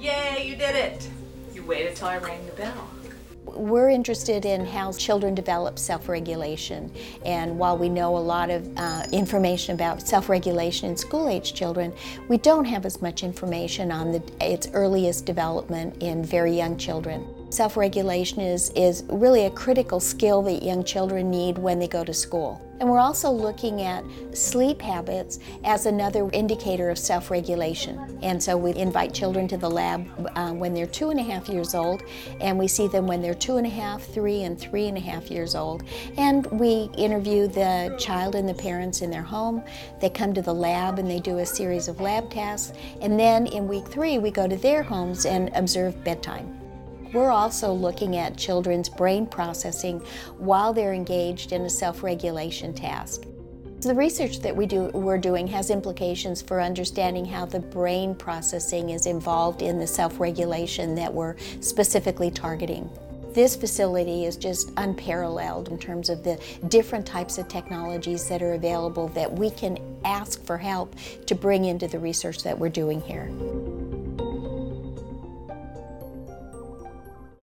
Yay, you did it! You waited till I rang the bell. We're interested in how children develop self regulation. And while we know a lot of uh, information about self regulation in school age children, we don't have as much information on the, its earliest development in very young children. Self-regulation is, is really a critical skill that young children need when they go to school. And we're also looking at sleep habits as another indicator of self-regulation. And so we invite children to the lab uh, when they're two and a half years old, and we see them when they're two and a half, three, and three and a half years old. And we interview the child and the parents in their home. They come to the lab and they do a series of lab tests. And then in week three, we go to their homes and observe bedtime. We're also looking at children's brain processing while they're engaged in a self-regulation task. The research that we do, we're doing has implications for understanding how the brain processing is involved in the self-regulation that we're specifically targeting. This facility is just unparalleled in terms of the different types of technologies that are available that we can ask for help to bring into the research that we're doing here.